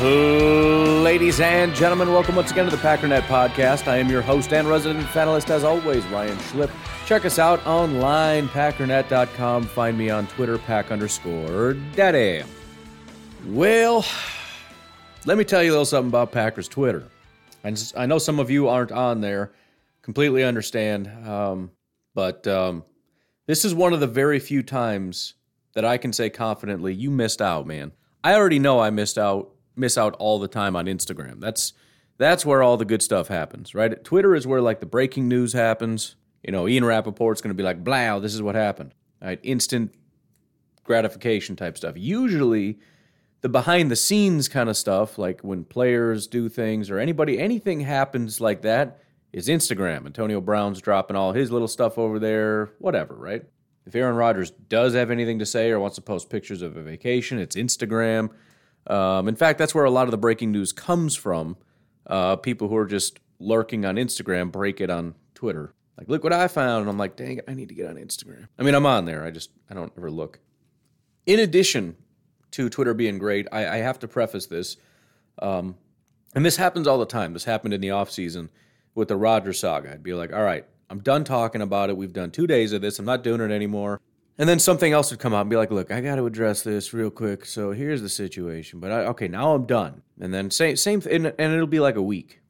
Ladies and gentlemen, welcome once again to the Packernet Podcast. I am your host and resident panelist, as always, Ryan Schlip. Check us out online, packernet.com. Find me on Twitter, pack underscore daddy. Well, let me tell you a little something about Packers Twitter. And I know some of you aren't on there, completely understand. Um, but um, this is one of the very few times that I can say confidently, you missed out, man. I already know I missed out miss out all the time on Instagram. That's that's where all the good stuff happens, right? Twitter is where like the breaking news happens. You know, Ian Rapoport's going to be like, "Blow, this is what happened." Right? Instant gratification type stuff. Usually, the behind the scenes kind of stuff, like when players do things or anybody, anything happens like that, is Instagram. Antonio Brown's dropping all his little stuff over there, whatever, right? If Aaron Rodgers does have anything to say or wants to post pictures of a vacation, it's Instagram. Um, in fact, that's where a lot of the breaking news comes from. Uh, people who are just lurking on Instagram break it on Twitter. Like, look what I found. And I'm like, dang it, I need to get on Instagram. I mean, I'm on there. I just, I don't ever look. In addition to Twitter being great, I, I have to preface this. Um, and this happens all the time. This happened in the off season with the Rodgers saga. I'd be like, all right, I'm done talking about it. We've done two days of this. I'm not doing it anymore. And then something else would come out and be like, look, I got to address this real quick. So here's the situation. But I, okay, now I'm done. And then same, same, and, and it'll be like a week.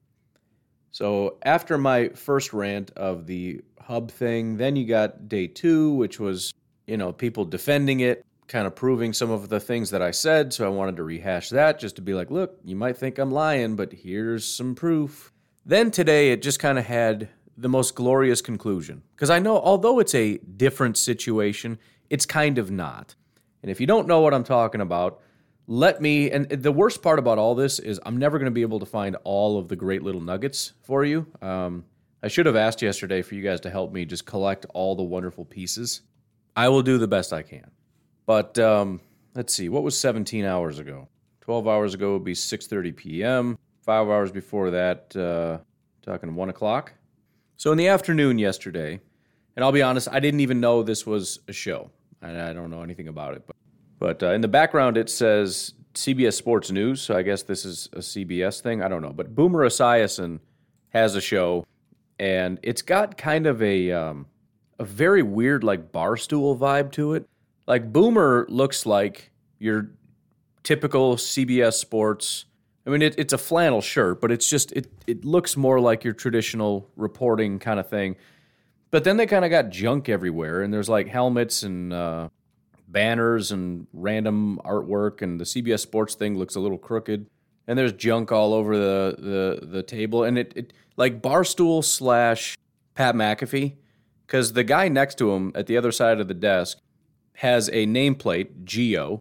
So after my first rant of the hub thing, then you got day two, which was, you know, people defending it, kind of proving some of the things that I said. So I wanted to rehash that just to be like, look, you might think I'm lying, but here's some proof. Then today, it just kind of had the most glorious conclusion. Because I know, although it's a different situation, it's kind of not. And if you don't know what I'm talking about, let me. And the worst part about all this is I'm never going to be able to find all of the great little nuggets for you. Um, I should have asked yesterday for you guys to help me just collect all the wonderful pieces. I will do the best I can. But um, let's see, what was 17 hours ago? 12 hours ago would be 6:30 p.m. Five hours before that, uh, talking one o'clock. So in the afternoon yesterday, and I'll be honest, I didn't even know this was a show. I, I don't know anything about it, but but uh, in the background it says CBS Sports News. So I guess this is a CBS thing. I don't know, but Boomer Esiason has a show, and it's got kind of a um, a very weird like barstool vibe to it. Like Boomer looks like your typical CBS Sports I mean, it, it's a flannel shirt, but it's just it it looks more like your traditional reporting kind of thing. But then they kind of got junk everywhere, and there's like helmets and uh, banners and random artwork, and the CBS Sports thing looks a little crooked, and there's junk all over the the, the table, and it, it like barstool slash Pat McAfee, because the guy next to him at the other side of the desk has a nameplate Gio,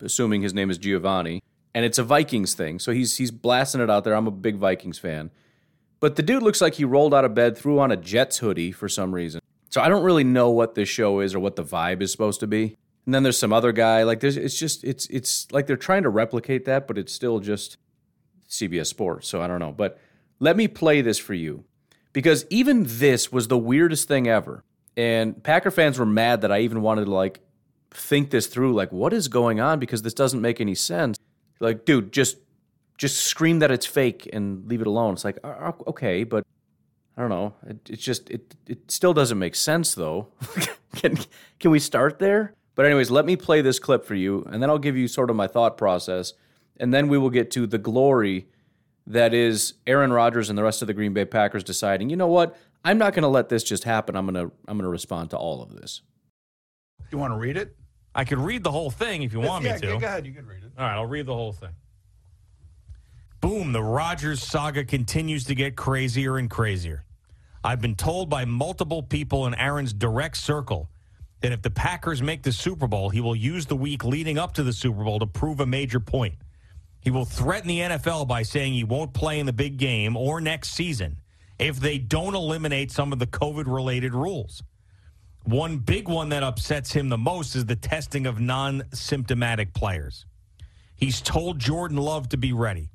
assuming his name is Giovanni and it's a Vikings thing. So he's he's blasting it out there. I'm a big Vikings fan. But the dude looks like he rolled out of bed, threw on a Jets hoodie for some reason. So I don't really know what this show is or what the vibe is supposed to be. And then there's some other guy like there's it's just it's it's like they're trying to replicate that, but it's still just CBS Sports. So I don't know. But let me play this for you because even this was the weirdest thing ever. And Packer fans were mad that I even wanted to like think this through like what is going on because this doesn't make any sense. Like, dude, just just scream that it's fake and leave it alone. It's like, uh, uh, okay, but I don't know. It, it's just it it still doesn't make sense though. can can we start there? But anyways, let me play this clip for you, and then I'll give you sort of my thought process, and then we will get to the glory that is Aaron Rodgers and the rest of the Green Bay Packers deciding, you know what? I'm not going to let this just happen. I'm going to I'm going to respond to all of this. Do you want to read it? I could read the whole thing if you want yeah, me to. Go ahead, you can read it. All right, I'll read the whole thing. Boom, the Rodgers saga continues to get crazier and crazier. I've been told by multiple people in Aaron's direct circle that if the Packers make the Super Bowl, he will use the week leading up to the Super Bowl to prove a major point. He will threaten the NFL by saying he won't play in the big game or next season if they don't eliminate some of the COVID related rules. One big one that upsets him the most is the testing of non symptomatic players. He's told Jordan Love to be ready.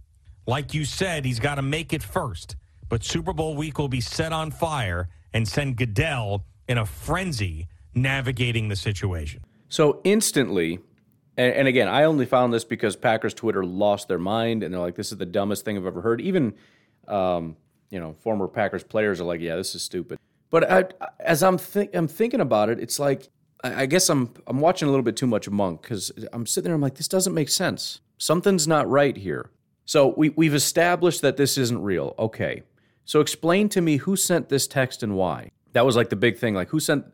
Like you said, he's got to make it first. But Super Bowl week will be set on fire and send Goodell in a frenzy navigating the situation. So instantly, and, again, I only found this because Packers Twitter lost their mind and they're like, "This is the dumbest thing I've ever heard." Even, um, you know, former Packers players are like, "Yeah, this is stupid." But I, as I'm th- I'm thinking about it, it's like I, I guess I'm I'm watching a little bit too much Monk because I'm sitting there. I'm like, this doesn't make sense. Something's not right here. So we, we've established that this isn't real. Okay. So explain to me who sent this text and why. That was like the big thing. Like who sent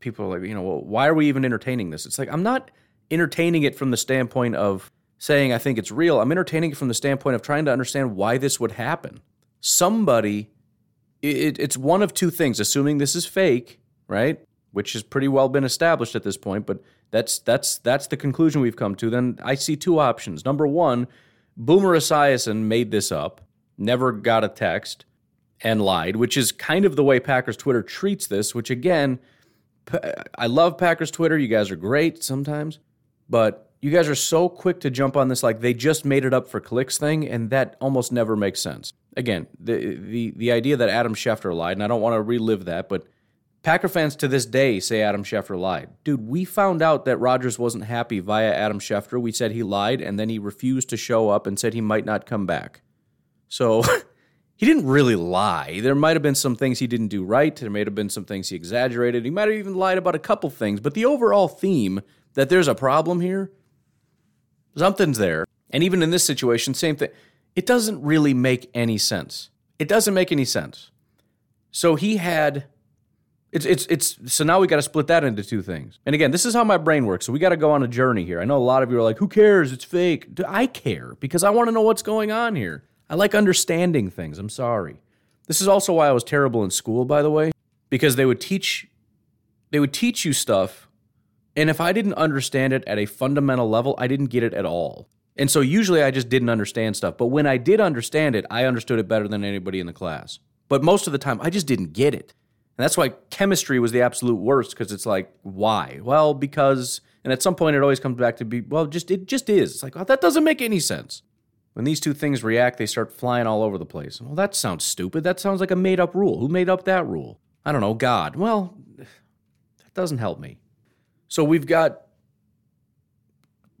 people are like, you know, well, why are we even entertaining this? It's like I'm not entertaining it from the standpoint of saying I think it's real. I'm entertaining it from the standpoint of trying to understand why this would happen. Somebody it, it's one of two things, assuming this is fake, right? Which has pretty well been established at this point, but that's that's that's the conclusion we've come to. Then I see two options. Number one, Boomer Esiason made this up, never got a text, and lied, which is kind of the way Packers Twitter treats this, which again, I love Packers Twitter. You guys are great sometimes, but you guys are so quick to jump on this like they just made it up for clicks thing, and that almost never makes sense. Again, the the the idea that Adam Schefter lied, and I don't want to relive that, but Packer fans to this day say Adam Schefter lied. Dude, we found out that Rodgers wasn't happy via Adam Schefter. We said he lied, and then he refused to show up and said he might not come back. So he didn't really lie. There might have been some things he didn't do right. There may have been some things he exaggerated. He might have even lied about a couple things. But the overall theme that there's a problem here, something's there. And even in this situation, same thing. It doesn't really make any sense. It doesn't make any sense. So he had it's it's it's so now we got to split that into two things. And again, this is how my brain works. So we got to go on a journey here. I know a lot of you are like, "Who cares? It's fake." Do I care because I want to know what's going on here. I like understanding things. I'm sorry. This is also why I was terrible in school, by the way, because they would teach they would teach you stuff and if I didn't understand it at a fundamental level, I didn't get it at all. And so usually I just didn't understand stuff. But when I did understand it, I understood it better than anybody in the class. But most of the time, I just didn't get it. And that's why chemistry was the absolute worst because it's like, why? Well, because, and at some point it always comes back to be, well, just it just is. It's like, well, that doesn't make any sense. When these two things react, they start flying all over the place. Well, that sounds stupid. That sounds like a made up rule. Who made up that rule? I don't know, God. Well, that doesn't help me. So we've got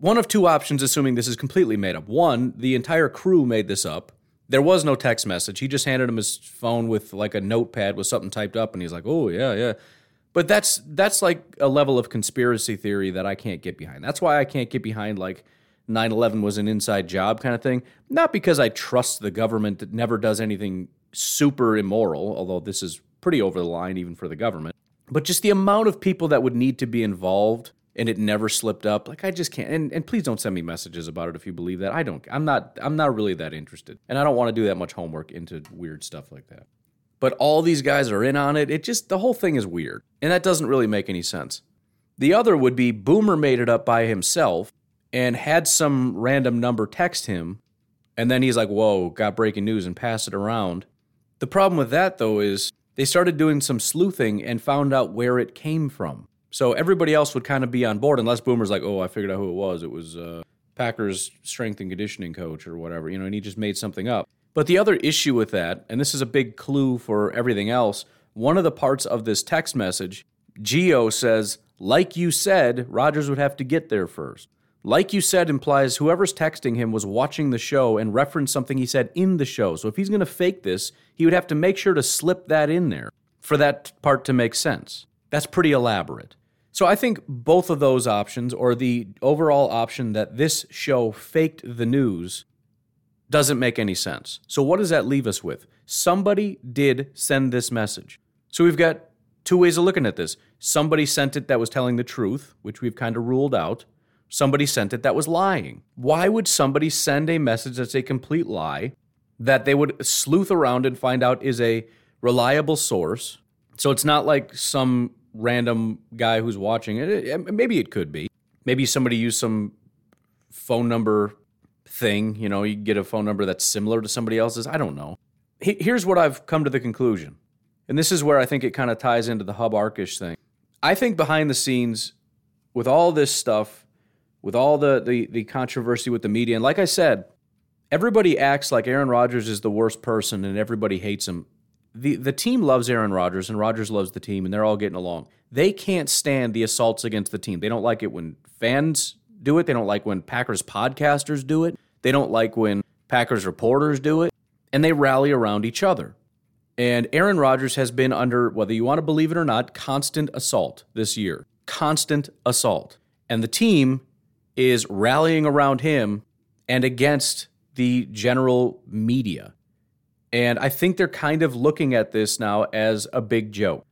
one of two options, assuming this is completely made up. One, the entire crew made this up there was no text message. He just handed him his phone with like a notepad with something typed up, and he's like, "Oh yeah, yeah." But that's that's like a level of conspiracy theory that I can't get behind. That's why I can't get behind like 9/11 was an inside job kind of thing. Not because I trust the government that never does anything super immoral, although this is pretty over the line even for the government. But just the amount of people that would need to be involved and it never slipped up. Like I just can't. And, and please don't send me messages about it if you believe that. I don't. I'm not. I'm not really that interested, and I don't want to do that much homework into weird stuff like that. But all these guys are in on it. It just the whole thing is weird, and that doesn't really make any sense. The other would be Boomer made it up by himself and had some random number text him, and then he's like, "Whoa, got breaking news," and pass it around. The problem with that though is they started doing some sleuthing and found out where it came from. So everybody else would kind of be on board unless Boomer's like, oh, I figured out who it was. It was uh, Packers strength and conditioning coach or whatever, you know, and he just made something up. But the other issue with that, and this is a big clue for everything else, one of the parts of this text message, Gio says, like you said, Rodgers would have to get there first. Like you said implies whoever's texting him was watching the show and referenced something he said in the show. So if he's going to fake this, he would have to make sure to slip that in there for that part to make sense. That's pretty elaborate. So I think both of those options, or the overall option that this show faked the news, doesn't make any sense. So what does that leave us with? Somebody did send this message. So we've got two ways of looking at this. Somebody sent it that was telling the truth, which we've kind of ruled out. Somebody sent it that was lying. Why would somebody send a message that's a complete lie that they would sleuth around and find out is a reliable source? So it's not like some random guy who's watching it. Maybe it could be. Maybe somebody used some phone number thing. You know, you get a phone number that's similar to somebody else's. I don't know. Here's what I've come to the conclusion and this is where I think it kind of ties into the Hub Arkush thing. I think behind the scenes, with all this stuff, with all the, the, the controversy with the media, and like I said, everybody acts like Aaron Rodgers is the worst person and everybody hates him. The, the team loves Aaron Rodgers and Rodgers loves the team and they're all getting along. They can't stand the assaults against the team. They don't like it when fans do it. They don't like when Packers podcasters do it. They don't like when Packers reporters do it. And they rally around each other. And Aaron Rodgers has been under, whether you want to believe it or not, constant assault this year. Constant assault. And the team is rallying around him and against the general media. And I think they're kind of looking at this now as a big joke.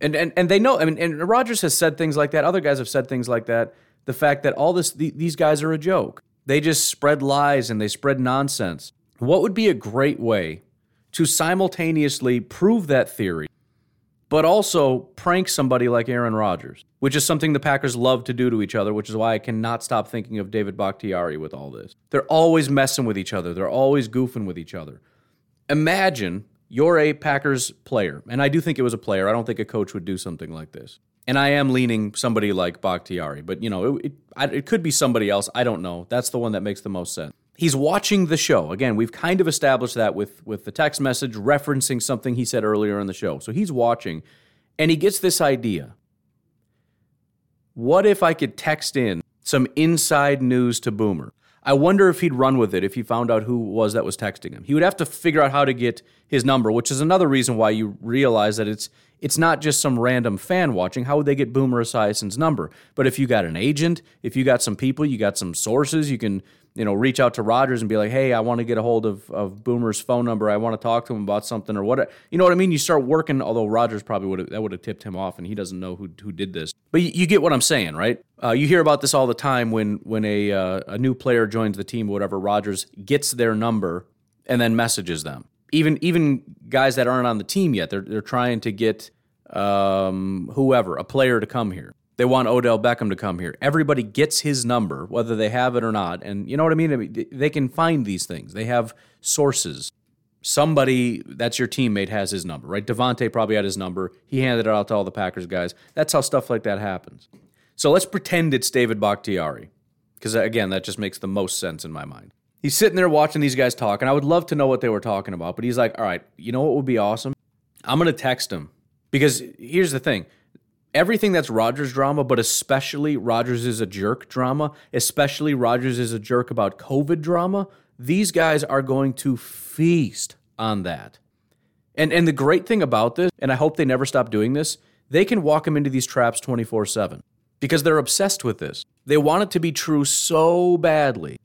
And and, and they know, I mean, and Rodgers has said things like that. Other guys have said things like that. The fact that all this, the, these guys are a joke. They just spread lies and they spread nonsense. What would be a great way to simultaneously prove that theory, but also prank somebody like Aaron Rodgers, which is something the Packers love to do to each other, which is why I cannot stop thinking of David Bakhtiari with all this. They're always messing with each other, they're always goofing with each other. Imagine you're a Packers player, and I do think it was a player. I don't think a coach would do something like this. And I am leaning somebody like Bakhtiari, but you know, it, it, it could be somebody else. I don't know. That's the one that makes the most sense he's watching the show. Again, we've kind of established that with with the text message referencing something he said earlier in the show. So he's watching and he gets this idea. What if I could text in some inside news to Boomer? I wonder if he'd run with it if he found out who was that was texting him. He would have to figure out how to get his number, which is another reason why you realize that it's it's not just some random fan watching. How would they get Boomer Esiason's number? But if you got an agent, if you got some people, you got some sources, you can you know, reach out to Rodgers and be like, hey, I want to get a hold of, of Boomer's phone number. I want to talk to him about something or what. You know what I mean? You start working, although Rodgers probably would have, that would have tipped him off and he doesn't know who, who did this. But you, you get what I'm saying, right? Uh, you hear about this all the time when, when a, uh, a new player joins the team whatever, Rodgers gets their number and then messages them. Even, even guys that aren't on the team yet, they're, they're trying to get um, whoever, a player to come here. They want Odell Beckham to come here. Everybody gets his number, whether they have it or not. And you know what I mean? I mean they can find these things. They have sources. Somebody that's your teammate has his number, right? Davante probably had his number. He handed it out to all the Packers guys. That's how stuff like that happens. So let's pretend it's David Bakhtiari, because uh, again, that just makes the most sense in my mind. He's sitting there watching these guys talk, and I would love to know what they were talking about. But he's like, "All right, you know what would be awesome? I'm gonna text him because here's the thing: everything that's Rodgers drama, but especially Rodgers is a jerk drama, especially Rodgers is a jerk about COVID drama, these guys are going to feast on that. And and the great thing about this, and I hope they never stop doing this, they can walk him into these traps 24/7 because they're obsessed with this. They want it to be true so badly.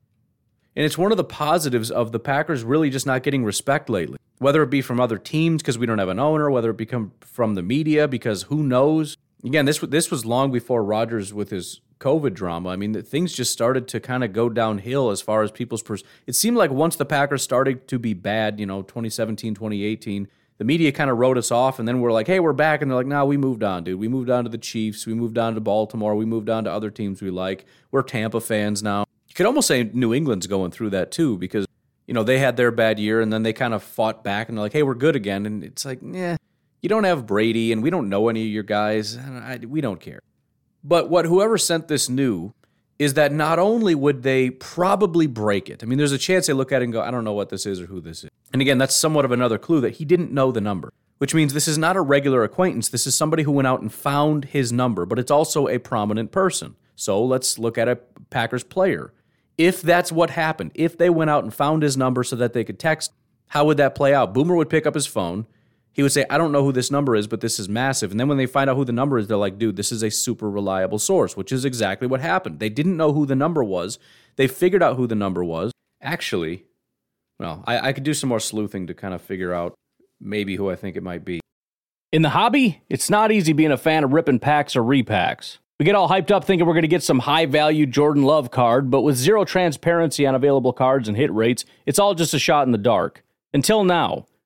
And it's one of the positives of the Packers really just not getting respect lately. Whether it be from other teams because we don't have an owner, whether it become from the media because who knows again, this this was long before Rodgers with his COVID drama. I mean, things just started to kind of go downhill as far as people's. Pers- it seemed like once the Packers started to be bad, you know, 2017, 2018, the media kind of wrote us off, and then we're like, hey, we're back, and they're like, nah, we moved on, dude. We moved on to the Chiefs, we moved on to Baltimore, we moved on to other teams we like. We're Tampa fans now. You could almost say New England's going through that too, because you know they had their bad year, and then they kind of fought back, and they're like, hey, we're good again, and it's like, yeah you don't have Brady, and we don't know any of your guys. I, we don't care. But what whoever sent this knew is that not only would they probably break it, I mean, there's a chance they look at it and go, I don't know what this is or who this is. And again, that's somewhat of another clue that he didn't know the number, which means this is not a regular acquaintance. This is somebody who went out and found his number, but it's also a prominent person. So let's look at a Packers player. If that's what happened, if they went out and found his number so that they could text, how would that play out? Boomer would pick up his phone he would say, I don't know who this number is, but this is massive. And then when they find out who the number is, they're like, dude, this is a super reliable source, which is exactly what happened. They didn't know who the number was. They figured out who the number was. Actually, well, I, I could do some more sleuthing to kind of figure out maybe who I think it might be. In the hobby, it's not easy being a fan of ripping packs or repacks. We get all hyped up thinking we're going to get some high value Jordan Love card, but with zero transparency on available cards and hit rates, it's all just a shot in the dark. Until now,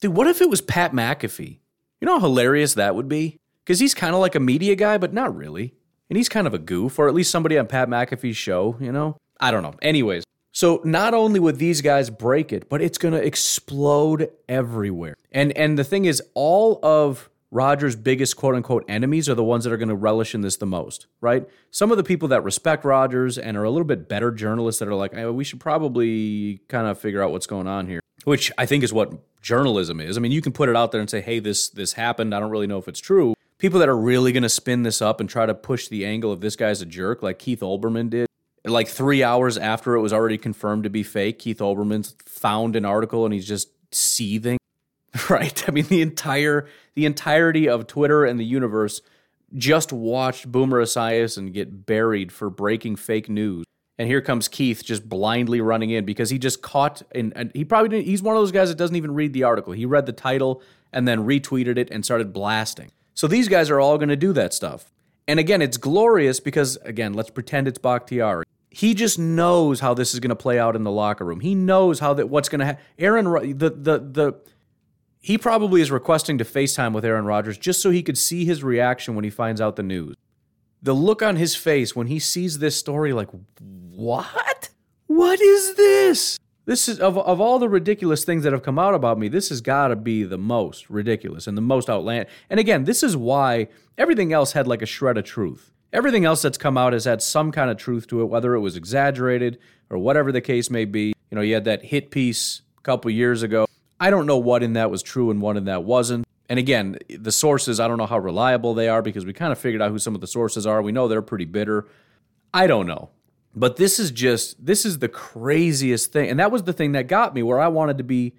Dude, what if it was Pat McAfee? You know how hilarious that would be? Because he's kind of like a media guy, but not really. And he's kind of a goof, or at least somebody on Pat McAfee's show, you know? I don't know. Anyways, so not only would these guys break it, but it's going to explode everywhere. And and the thing is, all of Rodgers' biggest quote unquote enemies are the ones that are going to relish in this the most, right? Some of the people that respect Rodgers and are a little bit better journalists that are like, hey, we should probably kind of figure out what's going on here, which I think is what journalism is. I mean, you can put it out there and say, "Hey, this this happened. I don't really know if it's true." People that are really going to spin this up and try to push the angle of this guy's a jerk, like Keith Olbermann did. Like three hours after it was already confirmed to be fake, Keith Olbermann found an article and he's just seething. Right? I mean, the entire the entirety of Twitter and the universe just watched Boomer Esiason get buried for breaking fake news and here comes Keith just blindly running in because he just caught and, and he probably didn't, he's one of those guys that doesn't even read the article. He read the title and then retweeted it and started blasting. So these guys are all going to do that stuff. And again, it's glorious because again, let's pretend it's Bakhtiari. He just knows how this is going to play out in the locker room. He knows how that what's going to happen. Aaron the the the he probably is requesting to FaceTime with Aaron Rodgers just so he could see his reaction when he finds out the news the look on his face when he sees this story like what? What is this? This is of, of all the ridiculous things that have come out about me this has got to be the most ridiculous and the most outlandish and again this is why everything else had like a shred of truth. Everything else that's come out has had some kind of truth to it whether it was exaggerated or whatever the case may be. You know you had that hit piece a couple years ago. I don't know what in that was true and what in that wasn't and again, the sources, I don't know how reliable they are because we kind of figured out who some of the sources are. We know they're pretty bitter. I don't know. But this is just, this is the craziest thing. And that was the thing that got me where I wanted to be,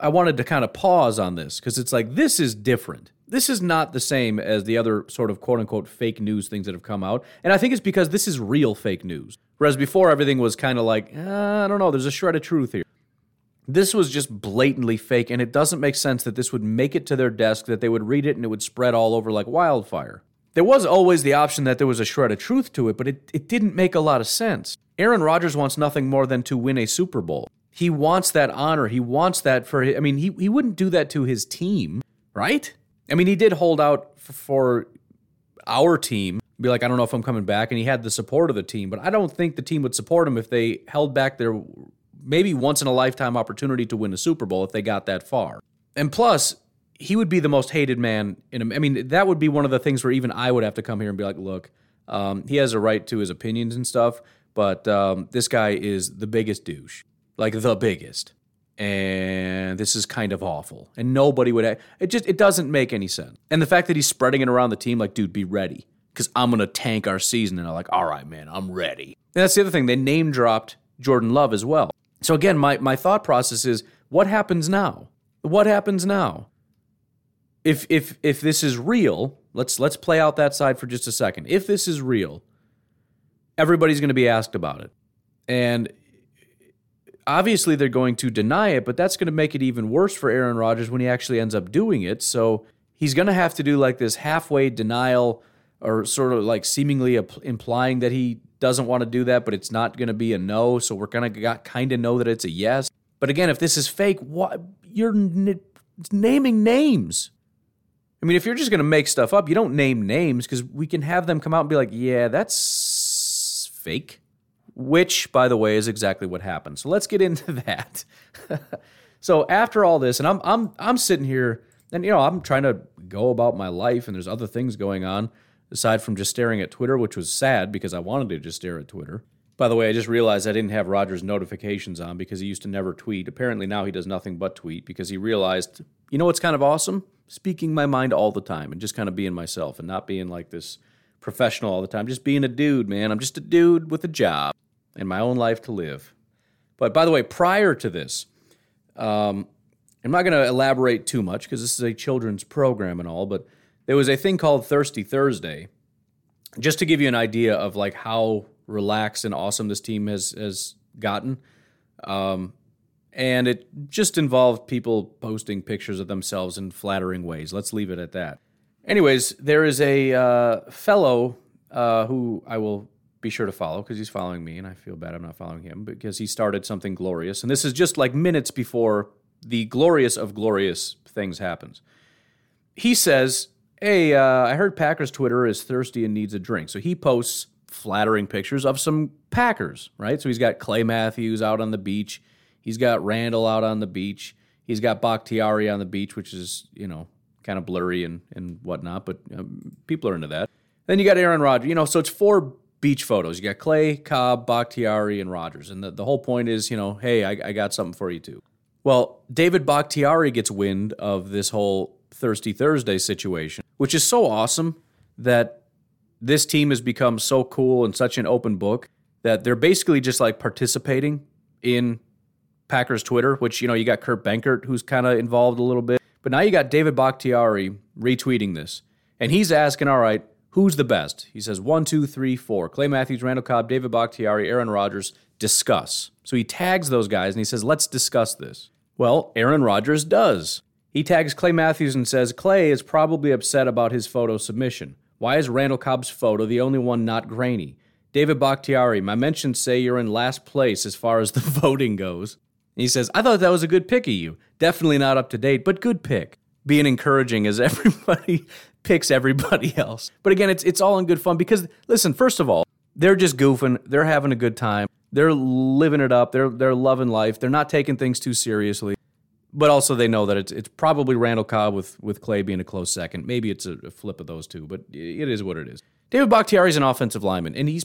I wanted to kind of pause on this because it's like, this is different. This is not the same as the other sort of quote unquote fake news things that have come out. And I think it's because this is real fake news. Whereas before, everything was kind of like, uh, I don't know, there's a shred of truth here. This was just blatantly fake, and it doesn't make sense that this would make it to their desk, that they would read it, and it would spread all over like wildfire. There was always the option that there was a shred of truth to it, but it, it didn't make a lot of sense. Aaron Rodgers wants nothing more than to win a Super Bowl. He wants that honor. He wants that for, I mean, he, he wouldn't do that to his team, right? I mean, he did hold out for, for our team, be like, I don't know if I'm coming back, and he had the support of the team, but I don't think the team would support him if they held back their maybe once in a lifetime opportunity to win a Super Bowl if they got that far. And plus, he would be the most hated man in. I mean, that would be one of the things where even I would have to come here and be like, look, um, he has a right to his opinions and stuff, but um, this guy is the biggest douche, like the biggest. and this is kind of awful. And nobody would. It just it doesn't make any sense. And the fact that he's spreading it around the team, like, dude, be ready because I'm gonna tank our season. And I'm like, all right, man, I'm ready. And that's the other thing. They name dropped Jordan Love as well. So again, my my thought process is, what happens now? What happens now? If if if this is real, let's let's play out that side for just a second. If this is real, everybody's going to be asked about it. And obviously they're going to deny it, but that's going to make it even worse for Aaron Rodgers when he actually ends up doing it. So he's going to have to do like this halfway denial or sort of like seemingly implying that he doesn't want to do that, but it's not going to be a no. So we're going to kind of know that it's a yes. But again, if this is fake, what you're n- naming names. I mean, if you're just going to make stuff up, you don't name names because we can have them come out and be like, yeah, that's fake which, by the way, is exactly what happened. So let's get into that. so after all this, and I'm I'm I'm sitting here, and you know I'm trying to go about my life, and there's other things going on aside from just staring at Twitter, which was sad because I wanted to just stare at Twitter. By the way, I just realized I didn't have Rodgers' notifications on because he used to never tweet. Apparently now he does nothing but tweet because he realized, you know what's kind of awesome? Speaking my mind all the time and just kind of being myself and not being like this professional all the time. Just being a dude, man. I'm just a dude with a job and my own life to live. But by the way, prior to this, um, I'm not going to elaborate too much because this is a children's program and all, but there was a thing called Thirsty Thursday, just to give you an idea of like how relaxed and awesome this team has has gotten. Um, and it just involved people posting pictures of themselves in flattering ways. Let's leave it at that. Anyways, there is a uh, fellow uh, who I will be sure to follow because he's following me, and I feel bad I'm not following him because he started something glorious. And this is just like minutes before the glorious of glorious things happens. He says, Hey, uh, I heard Packers Twitter is thirsty and needs a drink. So he posts flattering pictures of some Packers, right? So he's got Clay Matthews out on the beach. He's got Randall out on the beach. He's got Bakhtiari on the beach, which is, you know, kind of blurry and, and whatnot, but um, people are into that. Then you got Aaron Rodgers. You know, so it's four beach photos. You got Clay, Cobb, Bakhtiari, and Rodgers. And the, the whole point is, you know, hey, I, I got something for you too. Well, David Bakhtiari gets wind of this whole Thirsty Thursday situation, which is so awesome that this team has become so cool and such an open book that they're basically just like participating in Packers Twitter, which, you know, you got Kurt Benkert, who's kind of involved a little bit. But now you got David Bakhtiari retweeting this. And he's asking, all right, Who's the best? He says one, two, three, four. Clay Matthews, Randall Cobb, David Bakhtiari, Aaron Rodgers. Discuss. So he tags those guys and he says, let's discuss this. Well, Aaron Rodgers does. He tags Clay Matthews and says, Clay is probably upset about his photo submission. Why is Randall Cobb's photo the only one not grainy? David Bakhtiari, my mentions say you're in last place as far as the voting goes. he says, I thought that was a good pick of you. Definitely not up to date, but good pick. Being encouraging as everybody picks everybody else. But again, it's it's all in good fun because listen, first of all, they're just goofing, they're having a good time, they're living it up, they're they're loving life, they're not taking things too seriously. But also they know that it's it's probably Randall Cobb with with Clay being a close second. Maybe it's a, a flip of those two, but it is what it is. David Bakhtiari is an offensive lineman, and he's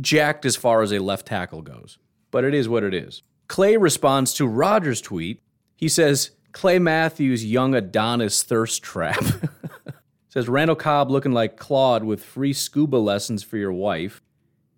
jacked as far as a left tackle goes. But it is what it is. Clay responds to Rodgers' tweet. He says, Clay Matthews' young Adonis thirst trap. says Randall Cobb looking like Claude with free scuba lessons for your wife.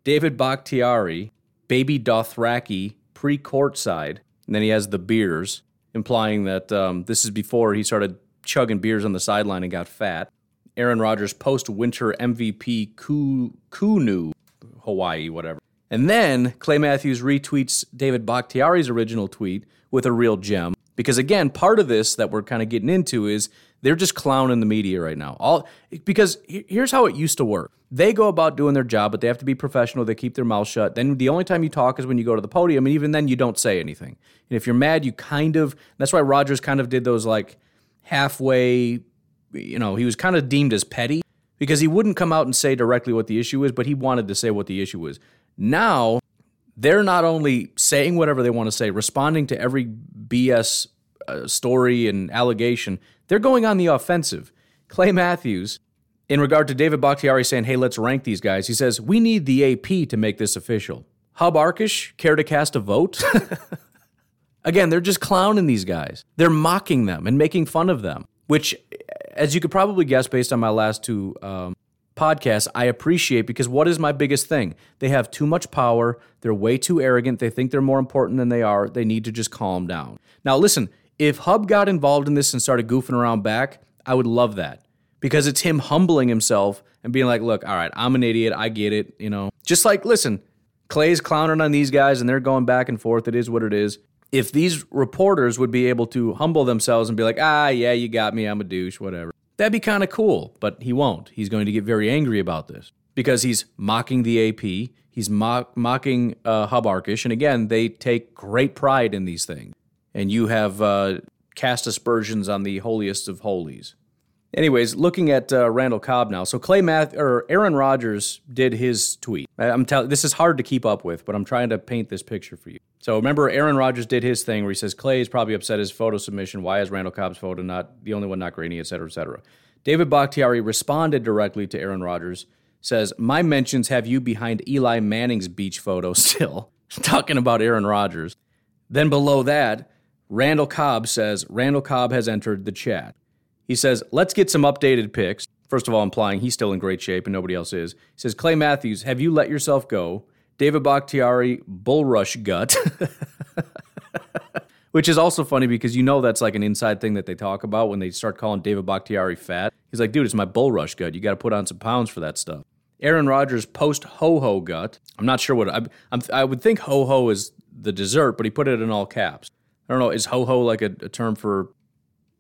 David Bakhtiari, baby Dothraki, pre courtside. And then he has the beers, implying that um, this is before he started chugging beers on the sideline and got fat. Aaron Rodgers post winter MVP Kona, Hawaii, whatever. And then Clay Matthews retweets David Bakhtiari's original tweet with a real gem. Because again, part of this that we're kind of getting into is they're just clowning the media right now. All because here's how it used to work. They go about doing their job, but they have to be professional. They keep their mouth shut. Then the only time you talk is when you go to the podium, and even then you don't say anything. And if you're mad, you kind of. That's why Rodgers kind of did those like halfway. You know, he was kind of deemed as petty because he wouldn't come out and say directly what the issue is, but he wanted to say what the issue was. Now they're not only saying whatever they want to say, responding to every BS uh, story and allegation, they're going on the offensive. Clay Matthews, in regard to David Bakhtiari saying, hey, let's rank these guys, he says, we need the AP to make this official. Hub Arkush, care to cast a vote? Again, they're just clowning these guys. They're mocking them and making fun of them, which, as you could probably guess based on my last two um, podcasts, I appreciate because what is my biggest thing? They have too much power. They're way too arrogant. They think they're more important than they are. They need to just calm down. Now, listen, if Hub got involved in this and started goofing around back, I would love that because it's him humbling himself and being like, look, all right, I'm an idiot. I get it. You know, just like, listen, Clay's clowning on these guys and they're going back and forth. It is what it is. If these reporters would be able to humble themselves and be like, ah, yeah, you got me. I'm a douche, whatever. That'd be kind of cool, but he won't. He's going to get very angry about this because he's mocking the AP. He's mock, mocking uh, Hub Arkush. And again, they take great pride in these things. And you have uh, cast aspersions on the holiest of holies. Anyways, looking at uh, Randall Cobb now. So Clay Math or Aaron Rodgers did his tweet. I'm telling this is hard to keep up with, but I'm trying to paint this picture for you. So remember, Aaron Rodgers did his thing where he says Clay is probably upset his photo submission. Why is Randall Cobb's photo not the only one not grainy, et cetera, et cetera. David Bakhtiari responded directly to Aaron Rodgers. Says my mentions have you behind Eli Manning's beach photo still, talking about Aaron Rodgers. Then below that, Randall Cobb says Randall Cobb has entered the chat. He says, let's get some updated pics. First of all, implying he's still in great shape and nobody else is. He says, Clay Matthews, have you let yourself go? David Bakhtiari, bullrush gut. Which is also funny because you know that's like an inside thing that they talk about when they start calling David Bakhtiari fat. He's like, dude, it's my bullrush gut. You got to put on some pounds for that stuff. Aaron Rodgers post ho ho gut. I'm not sure what I, I'm, i would think ho ho is the dessert, but he put it in all caps. I don't know. Is ho ho like a, a term for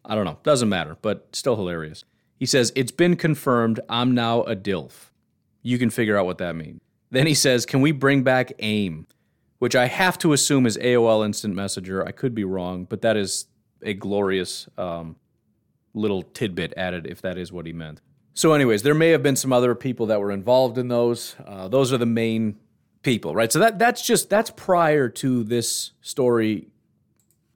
I don't know. Doesn't matter, but still hilarious. He says, It's been confirmed I'm now a DILF. You can figure out what that means. Then he says, Can we bring back AIM? Which I have to assume is AOL Instant Messenger. I could be wrong, but that is a glorious um, little tidbit added if that is what he meant. So, anyways, there may have been some other people that were involved in those. Uh, those are the main people, right? So that that's just that's prior to this story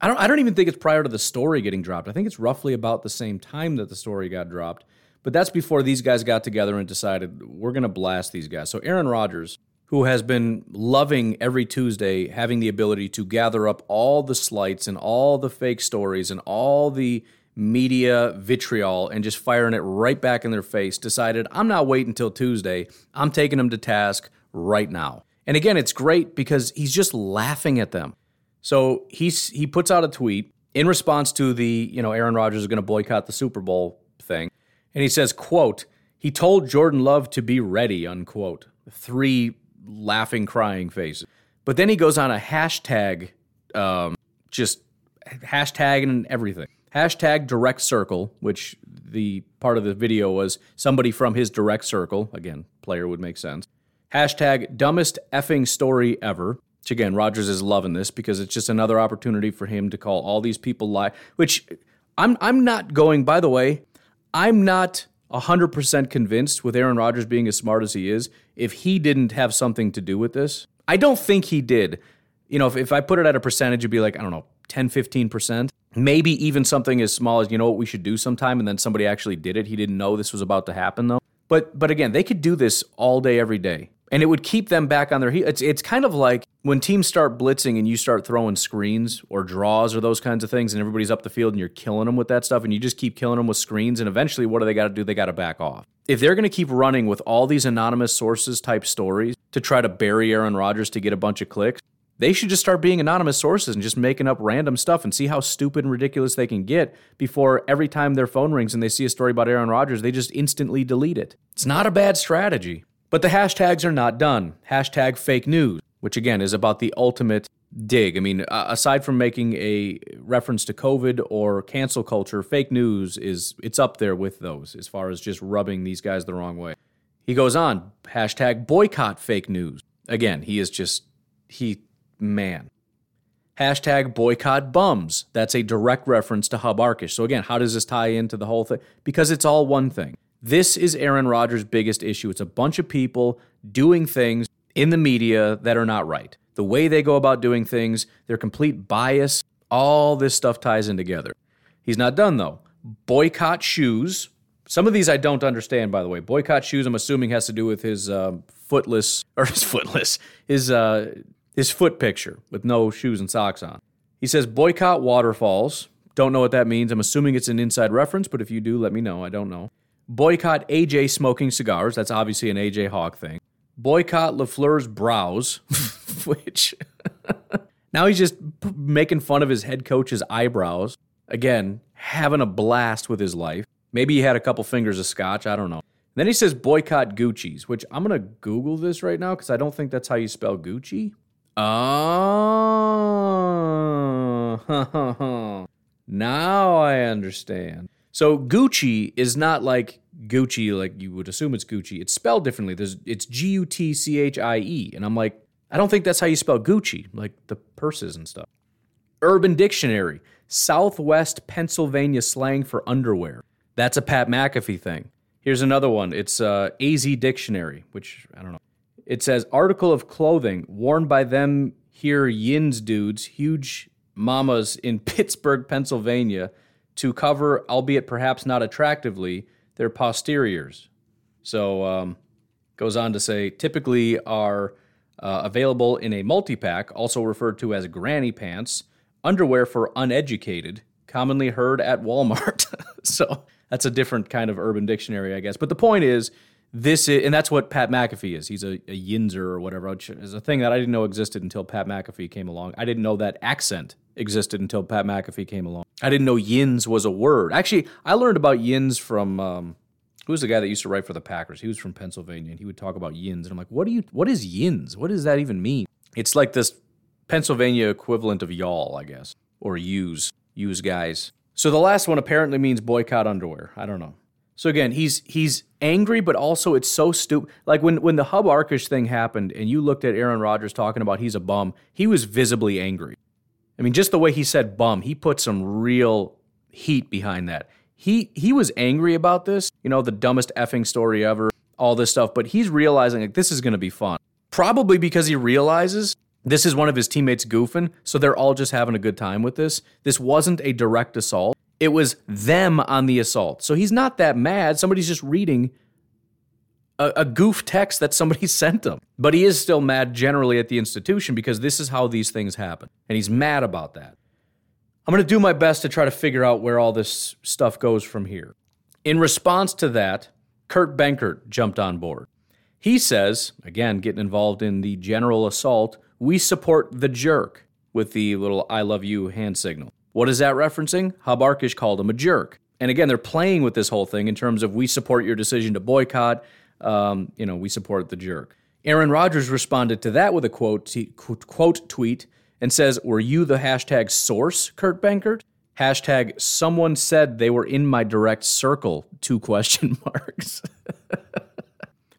I don't I don't even think it's prior to the story getting dropped. I think it's roughly about the same time that the story got dropped. But that's before these guys got together and decided we're going to blast these guys. So Aaron Rodgers, who has been loving every Tuesday having the ability to gather up all the slights and all the fake stories and all the media vitriol and just firing it right back in their face, decided I'm not waiting until Tuesday. I'm taking them to task right now. And again, it's great because he's just laughing at them. So he's he puts out a tweet in response to the, you know, Aaron Rodgers is going to boycott the Super Bowl thing. And he says, quote, he told Jordan Love to be ready, unquote. Three laughing, crying faces. But then he goes on a hashtag, um, just hashtag and everything. Hashtag direct circle, which the part of the video was somebody from his direct circle. Again, player would make sense. Hashtag dumbest effing story ever. Which again, Rodgers is loving this because it's just another opportunity for him to call all these people lie. Which I'm I'm not going. By the way, I'm not hundred percent convinced with Aaron Rodgers being as smart as he is. If he didn't have something to do with this, I don't think he did. You know, if, if I put it at a percentage, it'd be like I don't know, 10, 15 percent. Maybe even something as small as you know what we should do sometime, and then somebody actually did it. He didn't know this was about to happen though. But but again, they could do this all day, every day and it would keep them back on their heels. It's it's kind of like when teams start blitzing and you start throwing screens or draws or those kinds of things, and everybody's up the field and you're killing them with that stuff, and you just keep killing them with screens, and eventually, what do they got to do? They got to back off. If they're going to keep running with all these anonymous sources type stories to try to bury Aaron Rodgers to get a bunch of clicks, they should just start being anonymous sources and just making up random stuff and see how stupid and ridiculous they can get before every time their phone rings and they see a story about Aaron Rodgers, they just instantly delete it. It's not a bad strategy. But the hashtags are not done. Hashtag fake news, which again is about the ultimate dig. I mean, aside from making a reference to COVID or cancel culture, fake news is it's up there with those as far as just rubbing these guys the wrong way. He goes on, hashtag boycott fake news. Again, he is just he man. Hashtag boycott bums. That's a direct reference to Hub Arkush. So again, how does this tie into the whole thing? Because it's all one thing. This is Aaron Rodgers' biggest issue. It's a bunch of people doing things in the media that are not right. The way they go about doing things, their complete bias, all this stuff ties in together. He's not done though. Boycott shoes. Some of these I don't understand, by the way. Boycott shoes, I'm assuming, has to do with his uh, footless or his footless his uh, his foot picture with no shoes and socks on. He says boycott waterfalls. Don't know what that means. I'm assuming it's an inside reference, but if you do, let me know. I don't know. Boycott AJ smoking cigars. That's obviously an AJ Hawk thing. Boycott LaFleur's brows, which now he's just p- making fun of his head coach's eyebrows. Again, having a blast with his life. Maybe he had a couple fingers of scotch. I don't know. Then he says boycott Gucci's, which I'm going to Google this right now because I don't think that's how you spell Gucci. Oh, now I understand. So Gucci is not like Gucci, like you would assume it's Gucci. It's spelled differently. There's it's G U T C H I E, and I'm like, I don't think that's how you spell Gucci, like the purses and stuff. Urban Dictionary, Southwest Pennsylvania slang for underwear. That's a Pat McAfee thing. Here's another one. It's uh, AZ Dictionary, which I don't know. It says article of clothing worn by them here yins dudes, huge mamas in Pittsburgh, Pennsylvania, to cover, albeit perhaps not attractively, their posteriors. So um, goes on to say typically are uh, available in a multi-pack, also referred to as granny pants, underwear for uneducated, commonly heard at Walmart. so that's a different kind of urban dictionary, I guess. But the point is, this is, and that's what Pat McAfee is. He's a, a yinzer or whatever, is a thing that I didn't know existed until Pat McAfee came along. I didn't know that accent existed until Pat McAfee came along. I didn't know yins was a word. Actually, I learned about yins from um, who was the guy that used to write for the Packers? He was from Pennsylvania, and he would talk about yins. And I'm like, what do you? What is yins? What does that even mean? It's like this Pennsylvania equivalent of y'all, I guess, or use use guys. So the last one apparently means boycott underwear. I don't know. So again, he's he's angry, but also it's so stupid. Like when when the Hub Arkush thing happened, and you looked at Aaron Rodgers talking about he's a bum, he was visibly angry. I mean, just the way he said bum, he put some real heat behind that. He he was angry about this, you know, the dumbest effing story ever, all this stuff, but he's realizing like this is going to be fun. Probably because he realizes this is one of his teammates goofing, so they're all just having a good time with this. This wasn't a direct assault. It was them on the assault. So he's not that mad. Somebody's just reading a, a, goof text that somebody sent him. But he is still mad generally at the institution because this is how these things happen. And he's mad about that. I'm going to do my best to try to figure out where all this stuff goes from here. In response to that, Kurt Benkert jumped on board. He says, again, getting involved in the general assault, we support the jerk with the little I love you hand signal. What is that referencing? Hub Arkush called him a jerk. And again, they're playing with this whole thing in terms of we support your decision to boycott. Um, you know, we support the jerk. Aaron Rodgers responded to that with a quote, t- quote tweet and says, Were you the hashtag source, Kurt Benkert? Hashtag someone said they were in my direct circle, two question marks.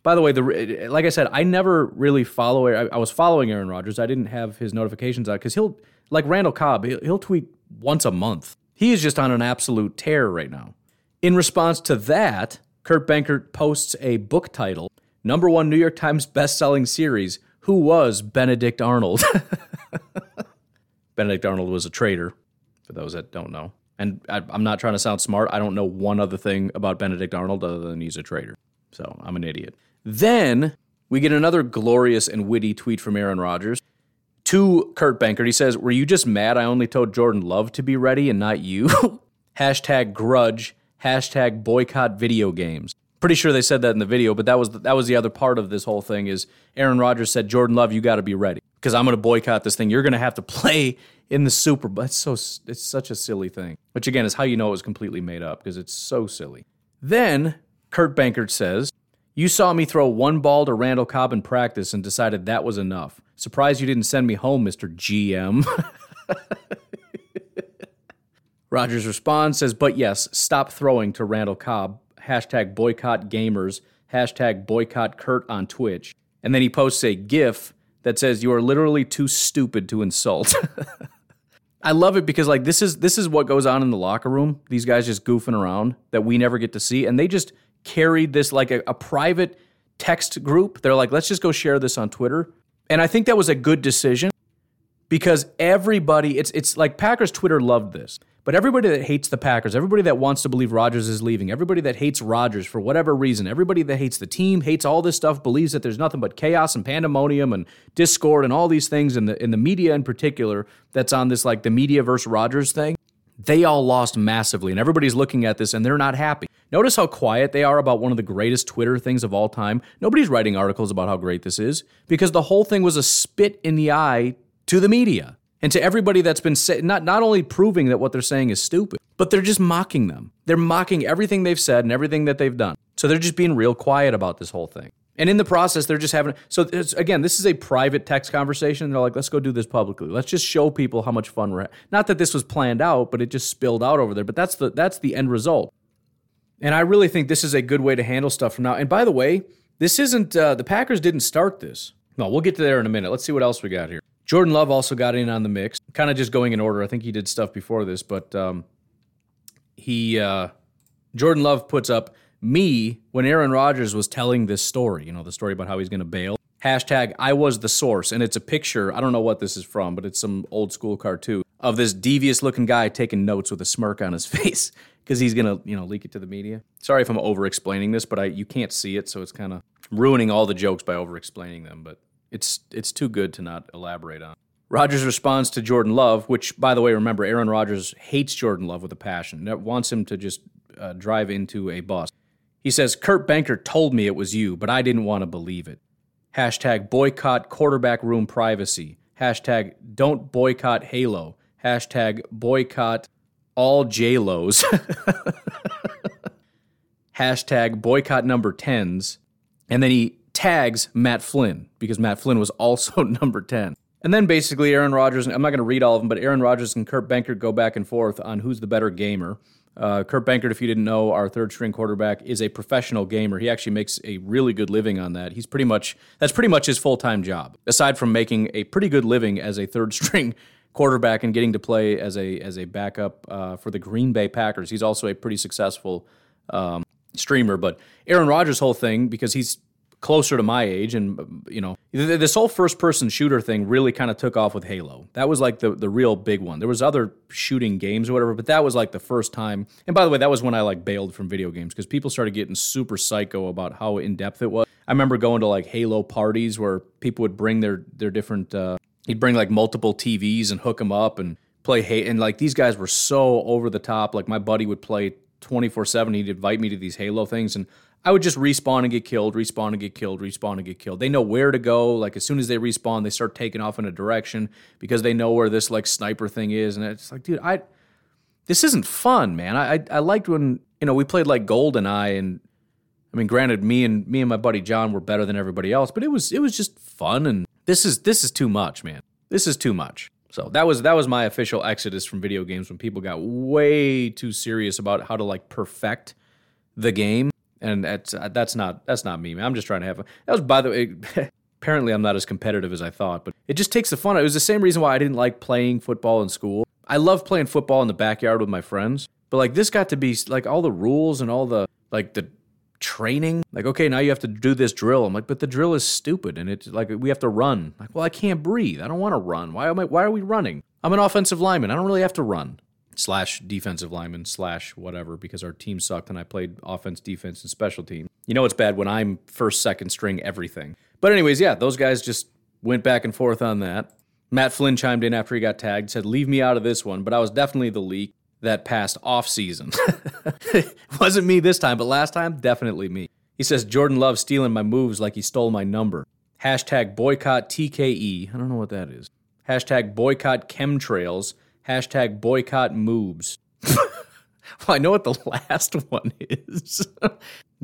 By the way, the like I said, I never really follow. I, I was following Aaron Rodgers. I didn't have his notifications out because he'll like Randall Cobb. He'll, he'll tweet once a month. He is just on an absolute tear right now. In response to that, Kurt Benkert posts a book title, number one New York Times best-selling series, Who Was Benedict Arnold? Benedict Arnold was a traitor, for those that don't know. And I, am not trying to sound smart. I don't know one other thing about Benedict Arnold other than he's a traitor. So I'm an idiot. Then we get another glorious and witty tweet from Aaron Rodgers to Kurt Benkert. He says, Were you just mad I only told Jordan Love to be ready and not you? hashtag grudge, hashtag boycott video games. Pretty sure they said that in the video, but that was the, that was the other part of this whole thing is Aaron Rodgers said, Jordan Love, you got to be ready because I'm going to boycott this thing. You're going to have to play in the Super Bowl. It's so it's such a silly thing. Which again is how you know it was completely made up because it's so silly. Then Kurt Benkert says, "You saw me throw one ball to Randall Cobb in practice and decided that was enough. Surprised you didn't send me home, Mr. GM. Rodgers' responds, says, but yes, stop throwing to Randall Cobb. Hashtag boycott gamers. Hashtag boycott Kurt on Twitch. And then he posts a GIF that says, You are literally too stupid to insult. I love it because like this is this is what goes on in the locker room. These guys just goofing around that we never get to see. And they just carried this like a, a private text group. They're like, let's just go share this on Twitter. And I think that was a good decision because everybody, it's, it's like Packers Twitter loved this. But everybody that hates the Packers, everybody that wants to believe Rodgers is leaving, everybody that hates Rodgers for whatever reason, everybody that hates the team, hates all this stuff, believes that there's nothing but chaos and pandemonium and discord and all these things in the in the media in particular that's on this like the media versus Rodgers thing. They all lost massively, and everybody's looking at this and they're not happy. Notice how quiet they are about one of the greatest Twitter things of all time. Nobody's writing articles about how great this is because the whole thing was a spit in the eye to the media and to everybody that's been say, not not only proving that what they're saying is stupid, but they're just mocking them. They're mocking everything they've said and everything that they've done. So they're just being real quiet about this whole thing. And in the process, they're just having. So again, this is a private text conversation. They're like, let's go do this publicly. Let's just show people how much fun we're. Having. Not that this was planned out, but it just spilled out over there. But that's the that's the end result. And I really think this is a good way to handle stuff from now. And by the way, this isn't uh, the Packers didn't start this. No, we'll get to there in a minute. Let's see what else we got here. Jordan Love also got in on the mix. Kind of just going in order. I think he did stuff before this, but um, he uh, Jordan Love puts up me when Aaron Rodgers was telling this story. You know, the story about how he's going to bail. Hashtag I was the source, and it's a picture. I don't know what this is from, but it's some old school cartoon of this devious looking guy taking notes with a smirk on his face because he's gonna you know leak it to the media. Sorry if I'm over explaining this, but I you can't see it, so it's kind of ruining all the jokes by over explaining them. But it's it's too good to not elaborate on. Rodgers responds to Jordan Love, which, by the way, remember, Aaron Rodgers hates Jordan Love with a passion. That wants him to just uh, drive into a bus. He says, Kurt Benkert told me it was you, but I didn't want to believe it. Hashtag boycott quarterback room privacy. Hashtag don't boycott Halo. Hashtag boycott all J-Los. Hashtag boycott number 10s. And then he tags Matt Flynn because Matt Flynn was also number 10. And then basically Aaron Rodgers, I'm not going to read all of them, but Aaron Rodgers and Kurt Benkert go back and forth on who's the better gamer. Uh, Kurt Benkert, if you didn't know, our third string quarterback is a professional gamer. He actually makes a really good living on that. He's pretty much that's pretty much his full time job. Aside from making a pretty good living as a third string quarterback and getting to play as a as a backup uh, for the Green Bay Packers, he's also a pretty successful um, streamer. But Aaron Rodgers' whole thing, because he's closer to my age and you know this whole first person shooter thing really kind of took off with halo. That was like the, the real big one. There was other shooting games or whatever but that was like the first time. And by the way that was when i like bailed from video games because people started getting super psycho about how in-depth it was. I remember going to like halo parties where people would bring their their different uh, he'd bring like multiple tvs and hook them up and play hate and like these guys were so over the top like my buddy would play 24-7 he'd invite me to these halo things and I would just respawn and get killed, respawn and get killed, respawn and get killed. They know where to go. Like as soon as they respawn, they start taking off in a direction because they know where this like sniper thing is. And it's like, dude, I this isn't fun, man. I I, I liked when you know we played like GoldenEye, and I mean, granted, me and me and my buddy John were better than everybody else, but it was it was just fun. And this is this is too much, man. This is too much. So that was that was my official exodus from video games when people got way too serious about how to like perfect the game and that's that's not that's not me. Man. I'm just trying to have fun. That was by the way. apparently, I'm not as competitive as I thought, but it just takes the fun. It was the same reason why I didn't like playing football in school. I love playing football in the backyard with my friends, but like this got to be like all the rules and all the like the training. Like, okay, now you have to do this drill. I'm like, but the drill is stupid, and it's like we have to run. Like, well, I can't breathe. I don't want to run. Why am I? Why are we running? I'm an offensive lineman. I don't really have to run slash defensive lineman slash whatever because our team sucked and I played offense, defense, and special team. You know it's bad when I'm first, second string, everything. But anyways, yeah, those guys just went back and forth on that. Matt Flynn chimed in after he got tagged, said, "Leave me out of this one," but I was definitely the leak that passed off season. Wasn't me this time, but last time, definitely me. He says Jordan Love stealing my moves like he stole my number. Hashtag boycott TKE. I don't know what that is. Hashtag boycott chemtrails Hashtag boycott moves. well, I know what the last one is.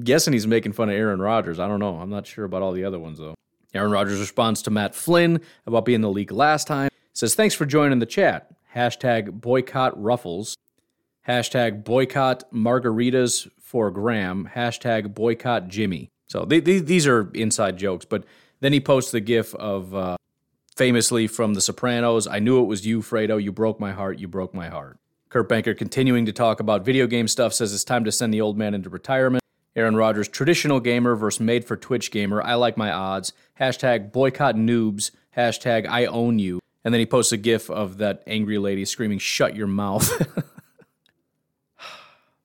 guessing he's making fun of Aaron Rodgers. I don't know. I'm not sure about all the other ones, though. Aaron Rodgers responds to Matt Flynn about being the league last time. Says, thanks for joining the chat. Hashtag boycott ruffles. Hashtag boycott margaritas for Graham. Hashtag boycott Jimmy. So they, they, these are inside jokes, but then he posts the gif of uh, famously from The Sopranos, I knew it was you, Fredo. You broke my heart. You broke my heart. Kurt Benkert, continuing to talk about video game stuff, says it's time to send the old man into retirement. Aaron Rodgers, traditional gamer versus made for Twitch gamer. I like my odds. Hashtag boycott noobs. Hashtag I own you. And then he posts a gif of that angry lady screaming, shut your mouth.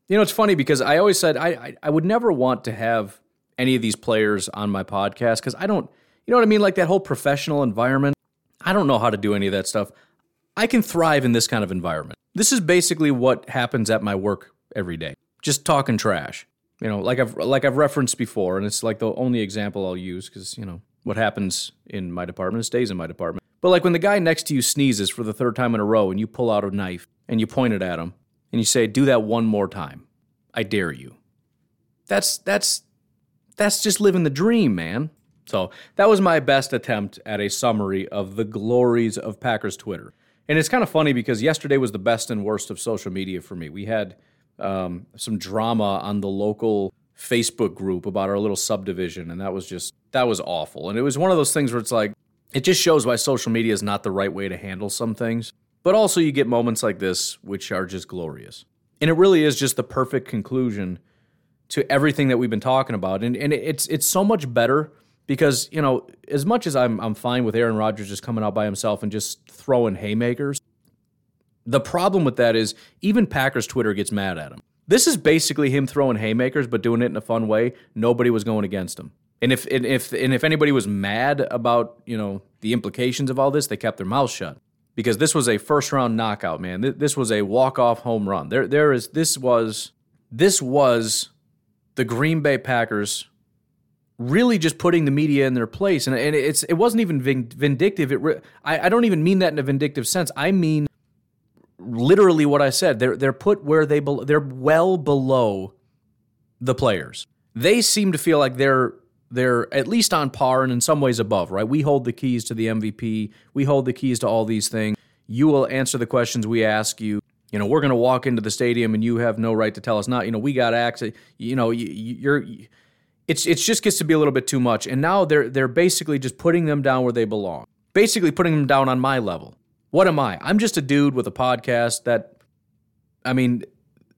You know, it's funny because I always said I, I, I would never want to have any of these players on my podcast because I don't, you know what I mean? Like that whole professional environment. I don't know how to do any of that stuff. I can thrive in this kind of environment. This is basically what happens at my work every day. Just talking trash. You know, like I've like I've referenced before, and it's like the only example I'll use because you know what happens in my department stays in my department. But like when the guy next to you sneezes for the third time in a row, and you pull out a knife and you point it at him, and you say, "Do that one more time. I dare you." That's that's that's just living the dream, man. So that was my best attempt at a summary of the glories of Packers Twitter. And it's kind of funny because yesterday was the best and worst of social media for me. We had um, some drama on the local Facebook group about our little subdivision, and that was just that was awful. And it was one of those things where it's like it just shows why social media is not the right way to handle some things. But also, you get moments like this which are just glorious, and it really is just the perfect conclusion to everything that we've been talking about. And and it's it's so much better because you know as much as I'm I'm fine with Aaron Rodgers just coming out by himself and just throwing haymakers. The problem with that is even Packers Twitter gets mad at him. This is basically him throwing haymakers, but doing it in a fun way. Nobody was going against him. And if and if and if anybody was mad about you know the implications of all this, they kept their mouths shut because this was a first round knockout, man. This was a walk off home run. There there is this was this was the Green Bay Packers really just putting the media in their place, and, and it's it wasn't even vindictive. It I, I don't even mean that in a vindictive sense. I mean literally what I said. They're they're put where they be- they're well below the players. They seem to feel like they're they're at least on par and in some ways above, right? We hold the keys to the MVP. We hold the keys to all these things. You will answer the questions we ask you. You know, we're going to walk into the stadium and you have no right to tell us not. You know, we got access. You know, you're it's it's just gets to be a little bit too much. And now they're they're basically just putting them down where they belong. Basically putting them down on my level. What am I? I'm just a dude with a podcast that I mean,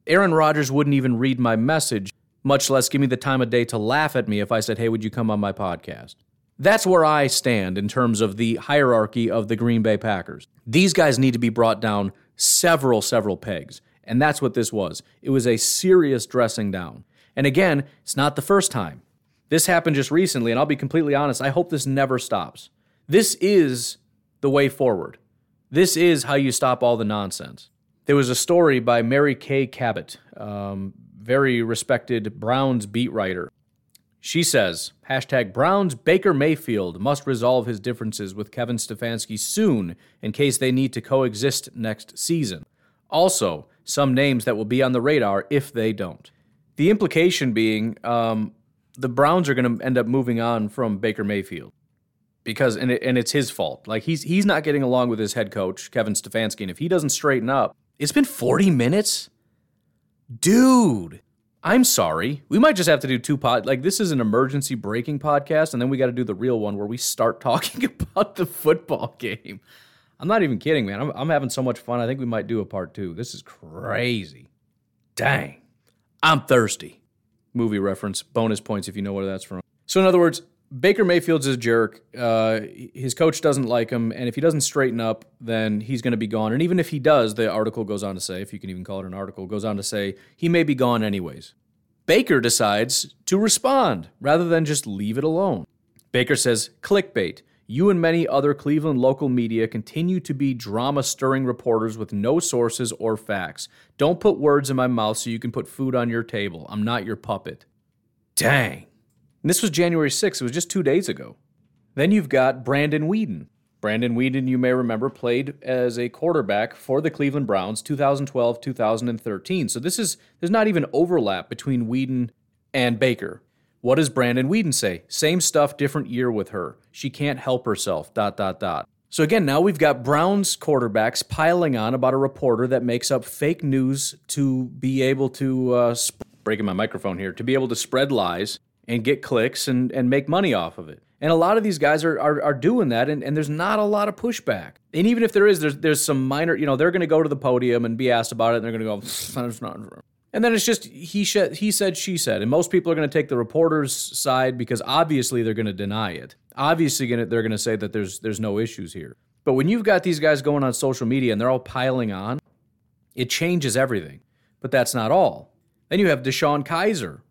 Aaron Rodgers wouldn't even read my message, much less give me the time of day to laugh at me if I said, "Hey, would you come on my podcast?" That's where I stand in terms of the hierarchy of the Green Bay Packers. These guys need to be brought down several, several pegs. And that's what this was. It was a serious dressing down. And again, it's not the first time. This happened just recently, and I'll be completely honest, I hope this never stops. This is the way forward. This is how you stop all the nonsense. There was a story by Mary Kay Cabot, um, very respected Browns beat writer. She says, hashtag Browns Baker Mayfield must resolve his differences with Kevin Stefanski soon in case they need to coexist next season. Also, some names that will be on the radar if they don't. The implication being um, the Browns are going to end up moving on from Baker Mayfield because and, it, and it's his fault. Like he's he's not getting along with his head coach Kevin Stefanski, and if he doesn't straighten up, it's been 40 minutes, dude. I'm sorry. We might just have to do two pod. Like this is an emergency breaking podcast, and then we got to do the real one where we start talking about the football game. I'm not even kidding, man. I'm, I'm having so much fun. I think we might do a part two. This is crazy. Dang. I'm thirsty. Movie reference, bonus points if you know where that's from. So, in other words, Baker Mayfield's a jerk. Uh, his coach doesn't like him, and if he doesn't straighten up, then he's going to be gone. And even if he does, the article goes on to say, if you can even call it an article, goes on to say he may be gone anyways. Baker decides to respond rather than just leave it alone. Baker says, clickbait. You and many other Cleveland local media continue to be drama stirring reporters with no sources or facts. Don't put words in my mouth so you can put food on your table. I'm not your puppet. Dang. And this was January 6th. It was just two days ago. Then you've got Brandon Weeden. Brandon Weeden, you may remember, played as a quarterback for the Cleveland Browns 2012 2013. So this is there's not even overlap between Weeden and Baker. What does Brandon Weeden say? Same stuff, different year with her. She can't help herself. Dot dot dot. So again, now we've got Browns quarterbacks piling on about a reporter that makes up fake news to be able to uh, sp- breaking my microphone here to be able to spread lies and get clicks and, and make money off of it. And a lot of these guys are, are, are doing that, and, and there's not a lot of pushback. And even if there is, there's, there's some minor, you know, they're going to go to the podium and be asked about it, and they're going to go, and then it's just he sh- he said she said, and most people are going to take the reporter's side because obviously they're going to deny it. Obviously, gonna, they're going to say that there's there's no issues here. But when you've got these guys going on social media and they're all piling on, it changes everything. But that's not all. Then you have DeShone Kizer,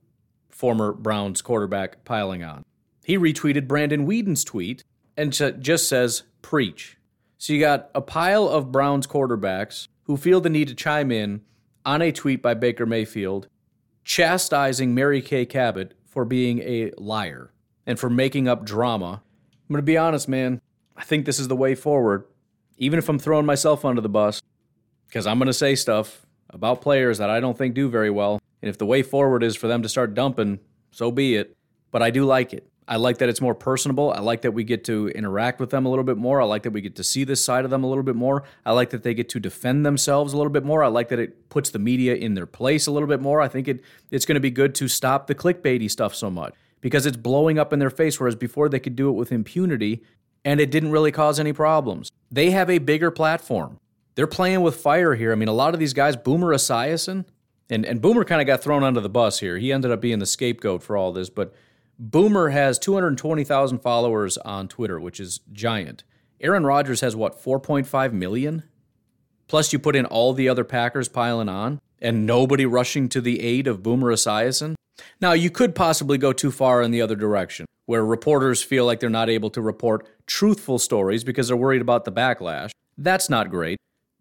former Browns quarterback, piling on. He retweeted Brandon Weeden's tweet and just says, Preach. So you got a pile of Browns quarterbacks who feel the need to chime in on a tweet by Baker Mayfield chastising Mary Kay Cabot for being a liar and for making up drama. I'm going to be honest, man. I think this is the way forward. Even if I'm throwing myself under the bus, because I'm going to say stuff about players that I don't think do very well. And if the way forward is for them to start dumping, so be it. But I do like it. I like that it's more personable. I like that we get to interact with them a little bit more. I like that we get to see this side of them a little bit more. I like that they get to defend themselves a little bit more. I like that it puts the media in their place a little bit more. I think it it's going to be good to stop the clickbaity stuff so much because it's blowing up in their face whereas before they could do it with impunity and it didn't really cause any problems. They have a bigger platform. They're playing with fire here. I mean, a lot of these guys, Boomer Esiason, and, and Boomer kind of got thrown under the bus here. He ended up being the scapegoat for all this, but Boomer has 220,000 followers on Twitter, which is giant. Aaron Rodgers has what, 4.5 million? Plus, you put in all the other Packers piling on and nobody rushing to the aid of Boomer Esiason. Now, you could possibly go too far in the other direction, where reporters feel like they're not able to report truthful stories because they're worried about the backlash. That's not great.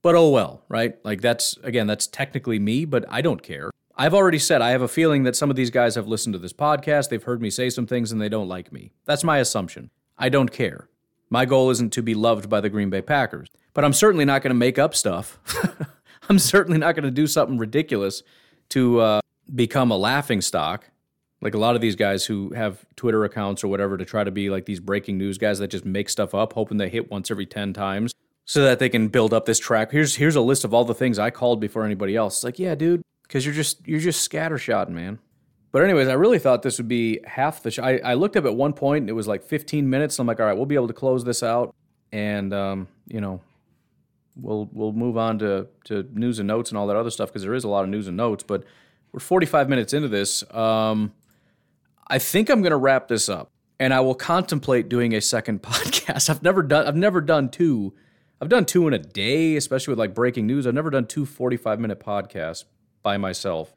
But oh well, right? Like, that's, again, that's technically me, but I don't care. I've already said I have a feeling that some of these guys have listened to this podcast, they've heard me say some things, and they don't like me. That's my assumption. I don't care. My goal isn't to be loved by the Green Bay Packers, but I'm certainly not going to make up stuff. I'm certainly not going to do something ridiculous to uh, become a laughing stock. Like a lot of these guys who have Twitter accounts or whatever to try to be like these breaking news guys that just make stuff up, hoping they hit once every 10 times so that they can build up this track. Here's here's a list of all the things I called before anybody else. It's like, yeah, dude, because you're just you're just scattershot, man. But anyways, I really thought this would be half the show. I, I looked up at one point and it was like 15 minutes. And I'm like, all right, we'll be able to close this out, and um, you know, we'll we'll move on to to news and notes and all that other stuff because there is a lot of news and notes. But we're 45 minutes into this. Um, I think I'm to wrap this up, and I will contemplate doing a second podcast. I've never done I've never done two. I've done two in a day, especially with like breaking news. I've never done two 45 minute podcasts by myself.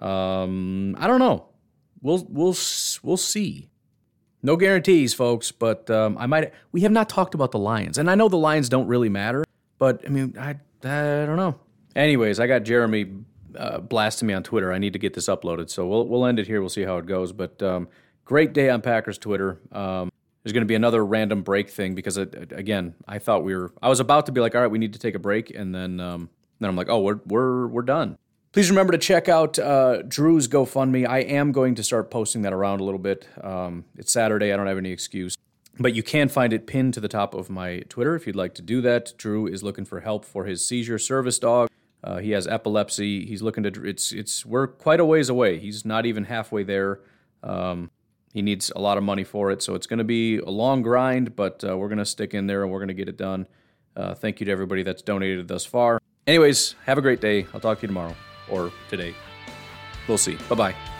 Um, I don't know. We'll we'll we'll see. No guarantees, folks, but um, I might. We have not talked about the Lions, and I know the Lions don't really matter, but I mean, I I don't know. Anyways, I got Jeremy uh, blasting me on Twitter. I need to get this uploaded, so we'll we'll end it here. We'll see how it goes. But um, great day on Packers Twitter. Um, there's going to be another random break thing because it, again, I thought we were. I was about to be like, all right, we need to take a break, and then um, then I'm like, oh, we're we're we're done. Please remember to check out uh, Drew's GoFundMe. I am going to start posting that around a little bit. Um, it's Saturday. I don't have any excuse. But you can find it pinned to the top of my Twitter if you'd like to do that. Drew is looking for help for his seizure service dog. Uh, he has epilepsy. He's looking to. It's it's we're quite a ways away. He's not even halfway there. Um, he needs a lot of money for it, so it's going to be a long grind. But uh, we're going to stick in there and we're going to get it done. Uh, thank you to everybody that's donated thus far. Anyways, have a great day. I'll talk to you tomorrow or today. We'll see. Bye bye.